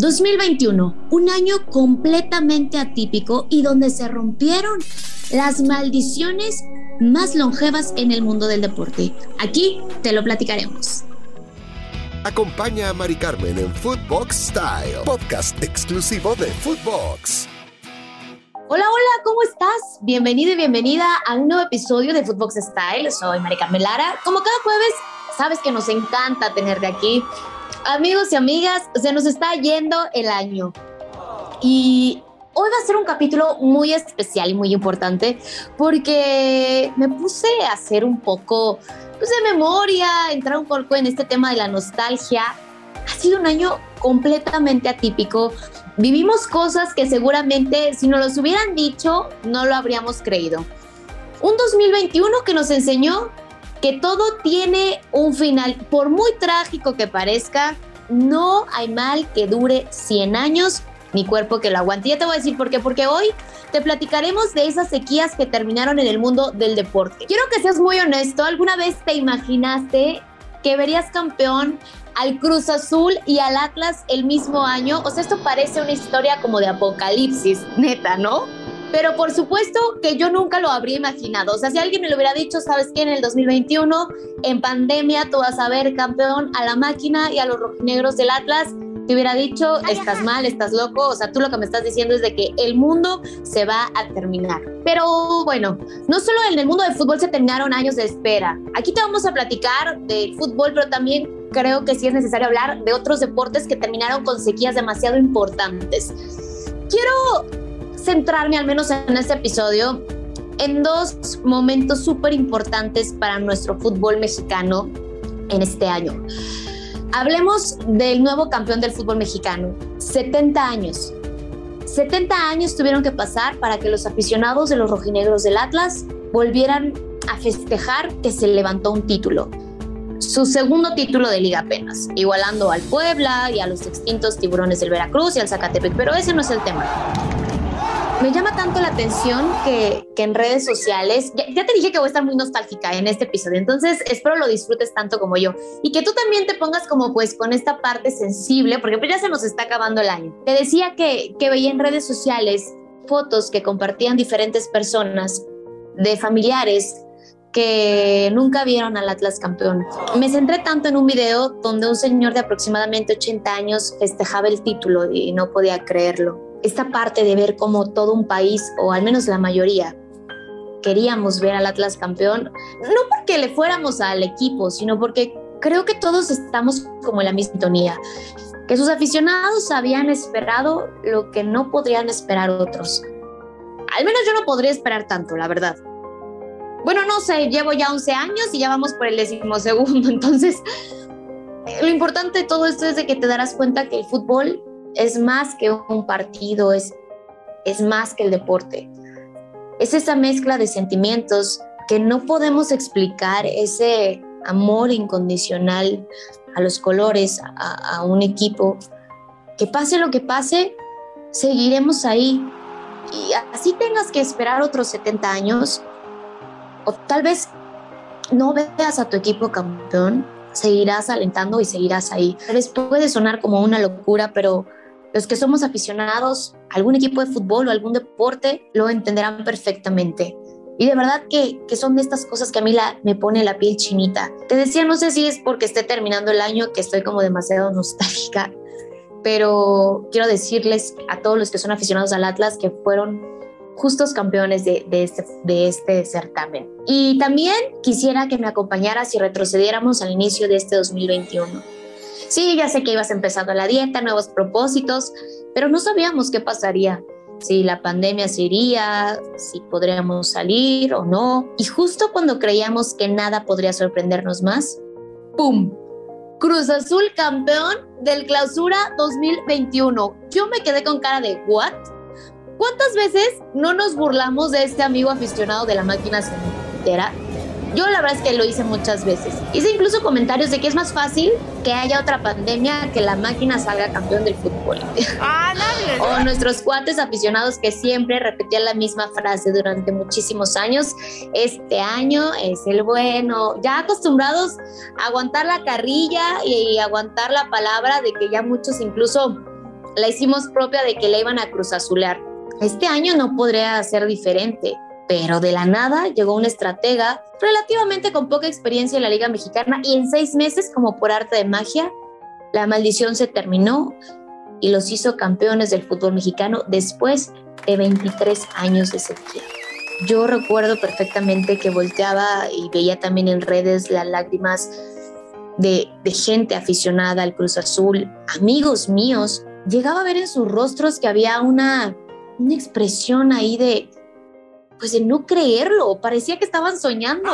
2021, un año completamente atípico y donde se rompieron las maldiciones más longevas en el mundo del deporte. Aquí te lo platicaremos. Acompaña a Mari Carmen en Footbox Style, podcast exclusivo de Footbox. Hola, hola, ¿cómo estás? Bienvenido y bienvenida a un nuevo episodio de Footbox Style. Soy Mari Carmen Lara. Como cada jueves, sabes que nos encanta tenerte aquí amigos y amigas, se nos está yendo el año. Y hoy va a ser un capítulo muy especial y muy importante porque me puse a hacer un poco pues, de memoria, entrar un poco en este tema de la nostalgia. Ha sido un año completamente atípico. Vivimos cosas que seguramente si nos los hubieran dicho no lo habríamos creído. Un 2021 que nos enseñó que todo tiene un final, por muy trágico que parezca, no hay mal que dure 100 años ni cuerpo que lo aguante. Ya te voy a decir por qué, porque hoy te platicaremos de esas sequías que terminaron en el mundo del deporte. Quiero que seas muy honesto, ¿alguna vez te imaginaste que verías campeón al Cruz Azul y al Atlas el mismo año? O sea, esto parece una historia como de apocalipsis, neta, ¿no? Pero por supuesto que yo nunca lo habría imaginado. O sea, si alguien me lo hubiera dicho, sabes que en el 2021, en pandemia, tú vas a ver campeón a la máquina y a los rojinegros del Atlas, te hubiera dicho, estás mal, estás loco. O sea, tú lo que me estás diciendo es de que el mundo se va a terminar. Pero bueno, no solo en el mundo del fútbol se terminaron años de espera. Aquí te vamos a platicar del fútbol, pero también creo que sí es necesario hablar de otros deportes que terminaron con sequías demasiado importantes. Quiero centrarme al menos en este episodio en dos momentos súper importantes para nuestro fútbol mexicano en este año. Hablemos del nuevo campeón del fútbol mexicano, 70 años. 70 años tuvieron que pasar para que los aficionados de los rojinegros del Atlas volvieran a festejar que se levantó un título. Su segundo título de liga apenas, igualando al Puebla y a los extintos tiburones del Veracruz y al Zacatepec, pero ese no es el tema. Me llama tanto la atención que, en redes sociales, ya, te dije que voy a estar muy nostálgica en este episodio, entonces espero lo disfrutes tanto como yo y que tú también te pongas como pues con esta parte sensible, porque pues ya se nos está acabando el año. Te decía que, que veía en redes sociales fotos que compartían diferentes personas de familiares que nunca vieron al Atlas campeón. Me centré tanto en un video donde un señor de aproximadamente 80 años festejaba el título y no podía creerlo esta parte de ver cómo todo un país, o al menos la mayoría, queríamos ver al Atlas campeón, no porque le fuéramos al equipo, sino porque creo que todos estamos como en la misma sintonía, que sus aficionados habían esperado lo que no podrían esperar otros. Al menos yo no podría esperar tanto, la verdad. Bueno, no sé, llevo ya 11 años y ya vamos por el decimosegundo, entonces lo importante de todo esto es de que te darás cuenta que el fútbol es más que un partido, es, es más que el deporte. Es esa mezcla de sentimientos que no podemos explicar, ese amor incondicional a los colores, a, a un equipo. Que pase lo que pase, seguiremos ahí. Y así tengas que esperar otros 70 años, o tal vez no veas a tu equipo campeón, seguirás alentando y seguirás ahí. Tal vez puede sonar como una locura, pero los que somos aficionados a algún equipo de fútbol o algún deporte lo entenderán perfectamente. Y de verdad que, que son de estas cosas que a mí la, me pone la piel chinita. Te decía, no sé si es porque esté terminando el año que estoy como demasiado nostálgica, pero quiero decirles a todos los que son aficionados al Atlas que fueron justos campeones de, este, de este certamen. Y también quisiera que me acompañaras y retrocediéramos al inicio de este 2021 Sí, ya sé que ibas empezando la dieta, nuevos propósitos, pero no sabíamos qué pasaría, si la pandemia se iría, si podríamos salir o no. Y justo cuando creíamos que nada podría sorprendernos más, ¡pum! Cruz Azul campeón del Clausura 2021. Yo me quedé con cara de ¿what? ¿Cuántas veces no nos burlamos de este amigo aficionado de la máquina cementera? Yo la verdad es que lo hice muchas veces. Hice incluso comentarios de que es más fácil que haya otra pandemia que la máquina salga campeón del fútbol. Ah, o nuestros cuates aficionados que siempre repetían la misma frase durante muchísimos años. Este año es el bueno. Ya acostumbrados a aguantar la carrilla y aguantar la palabra de que ya muchos incluso la hicimos propia de que la iban a cruz azular. Este año no podría ser diferente, pero de la nada llegó un estratega relativamente con poca experiencia en la Liga Mexicana y en seis meses, como por arte de magia, la maldición se terminó y los hizo campeones del fútbol mexicano después de 23 años de sequía. Yo recuerdo perfectamente que volteaba y veía también en redes las lágrimas de, gente aficionada al Cruz Azul, amigos míos. Llegaba a ver en sus rostros que había una, una expresión ahí de, pues de no creerlo, parecía que estaban soñando.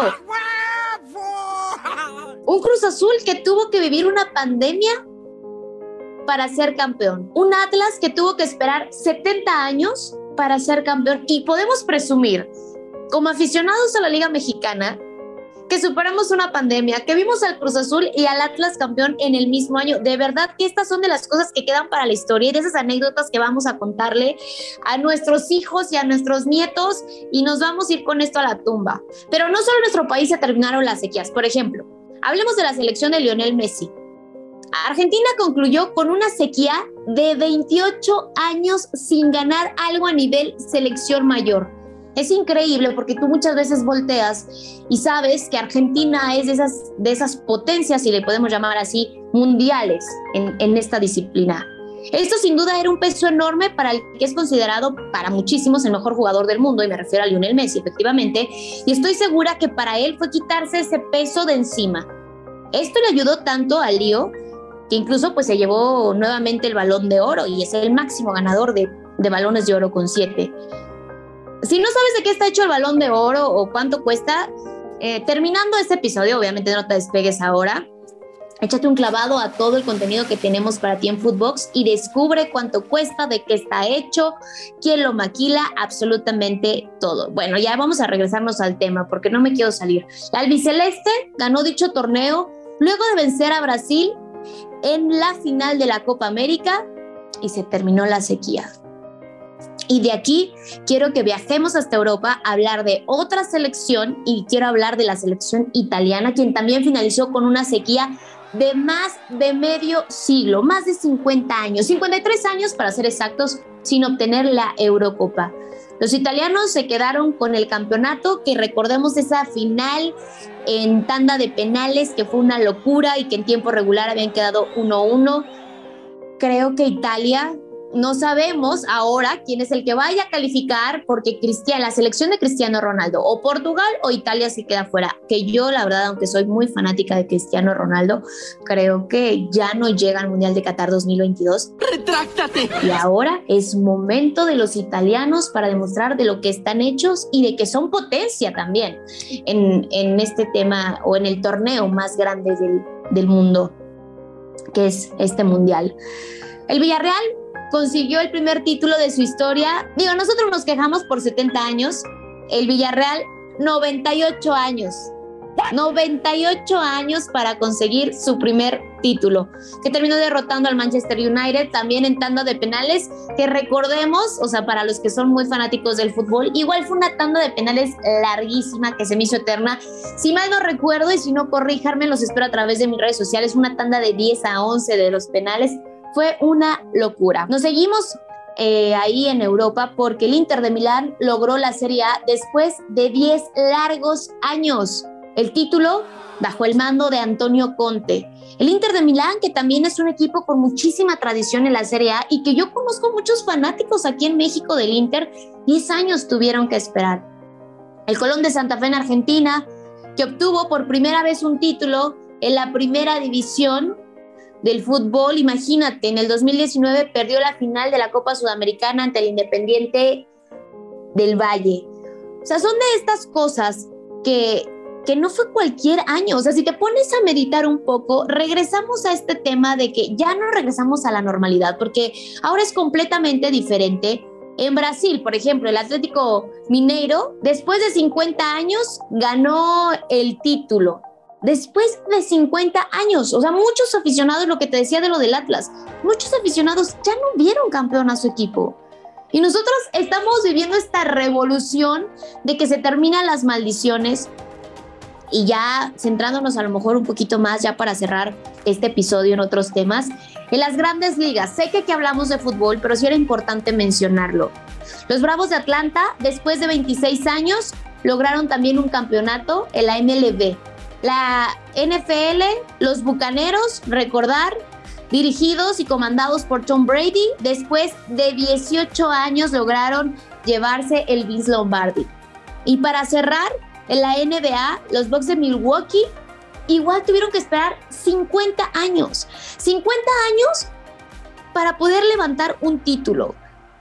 Un Cruz Azul que tuvo que vivir una pandemia para ser campeón. Un Atlas que tuvo que esperar 70 años para ser campeón. Y podemos presumir, como aficionados a la Liga Mexicana, que superamos una pandemia, que vimos al Cruz Azul y al Atlas campeón en el mismo año. De verdad que estas son de las cosas que quedan para la historia y de esas anécdotas que vamos a contarle a nuestros hijos y a nuestros nietos y nos vamos a ir con esto a la tumba. Pero no solo en nuestro país se terminaron las sequías. Por ejemplo, hablemos de la selección de Lionel Messi. Argentina concluyó con una sequía de 28 años sin ganar algo a nivel selección mayor. Es increíble porque tú muchas veces volteas y sabes que Argentina es de esas, de esas potencias, si le podemos llamar así, mundiales en, en esta disciplina. Esto sin duda era un peso enorme para el que es considerado para muchísimos el mejor jugador del mundo, y me refiero a Lionel Messi, efectivamente, y estoy segura que para él fue quitarse ese peso de encima. Esto le ayudó tanto a Lío que incluso pues se llevó nuevamente el balón de oro y es el máximo ganador de, balones de oro con siete. Si no sabes de qué está hecho el balón de oro o cuánto cuesta, eh, terminando este episodio, obviamente no te despegues ahora, échate un clavado a todo el contenido que tenemos para ti en Footbox y descubre cuánto cuesta, de qué está hecho, quién lo maquila, absolutamente todo. Bueno, ya vamos a regresarnos al tema porque no me quiero salir. La albiceleste ganó dicho torneo luego de vencer a Brasil en la final de la Copa América y se terminó la sequía. Y de aquí quiero que viajemos hasta Europa a hablar de otra selección y quiero hablar de la selección italiana, quien también finalizó con una sequía de más de medio siglo, más de 50 años, 53 años para ser exactos, sin obtener la Eurocopa. Los italianos se quedaron con el campeonato, que recordemos esa final en tanda de penales, que fue una locura y que en tiempo regular habían quedado 1-1. Creo que Italia no sabemos ahora quién es el que vaya a calificar porque Cristian, la selección de Cristiano Ronaldo o Portugal o Italia se queda fuera. Que yo, la verdad, aunque soy muy fanática de Cristiano Ronaldo, creo que ya no llega al Mundial de Qatar 2022. ¡Retráctate! Y ahora es momento de los italianos para demostrar de lo que están hechos y de que son potencia también en, en este tema o en el torneo más grande del, del mundo, que es este Mundial. El Villarreal consiguió el primer título de su historia. Digo, nosotros nos quejamos por 70 años, el Villarreal 98 años. 98 años para conseguir su primer título, que terminó derrotando al Manchester United también en tanda de penales, que recordemos, o sea, para los que son muy fanáticos del fútbol, igual fue una tanda de penales larguísima que se me hizo eterna. Si mal no recuerdo y si no corrijarme, los espero a través de mis redes sociales, una tanda de 10 a 11 de los penales fue una locura. Nos seguimos eh, ahí en Europa porque el Inter de Milán logró la Serie A después de 10 largos años. El título bajo el mando de Antonio Conte. El Inter de Milán, que también es un equipo con muchísima tradición en la Serie A y que yo conozco muchos fanáticos aquí en México del Inter, 10 años tuvieron que esperar. El Colón de Santa Fe en Argentina, que obtuvo por primera vez un título en la primera división del fútbol. Imagínate, en el 2019 perdió la final de la Copa Sudamericana ante el Independiente del Valle. O sea, son de estas cosas que, que no fue cualquier año. O sea, si te pones a meditar un poco, regresamos a este tema de que ya no regresamos a la normalidad, porque ahora es completamente diferente. En Brasil, por ejemplo, el Atlético Mineiro, después de 50 años, ganó el título después de 50 años. O sea, muchos aficionados, lo que te decía de lo del Atlas, muchos aficionados ya no vieron campeón a su equipo. Y nosotros estamos viviendo esta revolución de que se terminan las maldiciones y ya centrándonos a lo mejor un poquito más ya para cerrar este episodio en otros temas, en las grandes ligas, sé que aquí hablamos de fútbol, pero sí era importante mencionarlo. Los Bravos de Atlanta, después de 26 años, lograron también un campeonato en la MLB. La NFL, los Bucaneros, recordar, dirigidos y comandados por Tom Brady, después de 18 años lograron llevarse el Vince Lombardi. Y para cerrar, en la NBA, los Bucks de Milwaukee igual tuvieron que esperar 50 años. 50 años para poder levantar un título.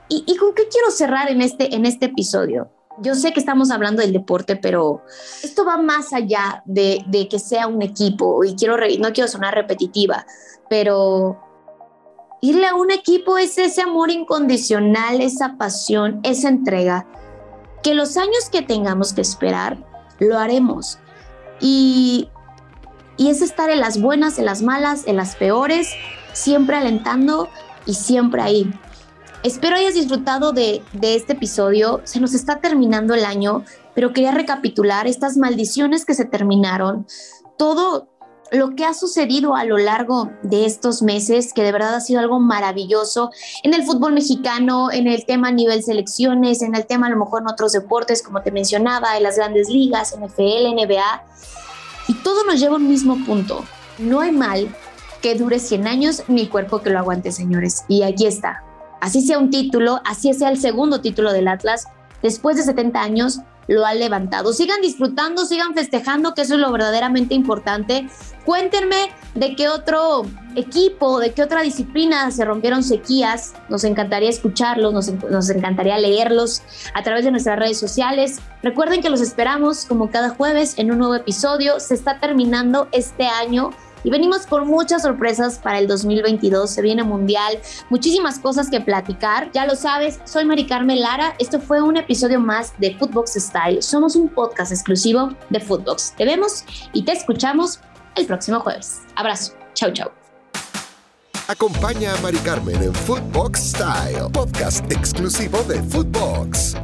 ¿Y, con qué quiero cerrar en este, en este episodio? Yo sé que estamos hablando del deporte, pero esto va más allá de, que sea un equipo y quiero no quiero sonar repetitiva, pero irle a un equipo es ese amor incondicional, esa pasión, esa entrega, que los años que tengamos que esperar, lo haremos. Y, y es estar en las buenas, en las malas, en las peores, siempre alentando y siempre ahí. Espero hayas disfrutado de, este episodio. Se nos está terminando el año, pero quería recapitular estas maldiciones que se terminaron, todo lo que ha sucedido a lo largo de estos meses, que de verdad ha sido algo maravilloso en el fútbol mexicano, en el tema a nivel selecciones, en el tema a lo mejor en otros deportes, como te mencionaba, en las grandes ligas, NFL, NBA. Y todo nos lleva a un mismo punto. No hay mal que dure 100 años ni cuerpo que lo aguante, señores. Y aquí está. Así sea un título, así sea el segundo título del Atlas, después de 70 años lo ha levantado. Sigan disfrutando, sigan festejando, que eso es lo verdaderamente importante. Cuéntenme de qué otro equipo, de qué otra disciplina se rompieron sequías. Nos encantaría escucharlos, nos, nos, encantaría leerlos a través de nuestras redes sociales. Recuerden que los esperamos como cada jueves en un nuevo episodio. Se está terminando este año y venimos con muchas sorpresas para el 2022. Se viene mundial, muchísimas cosas que platicar. Ya lo sabes, soy Mari Carmen Lara. Esto fue un episodio más de Footbox Style. Somos un podcast exclusivo de Footbox. Te vemos y te escuchamos el próximo jueves. Abrazo. Chau, chau. Acompaña a Mari Carmen en Footbox Style, podcast exclusivo de Footbox.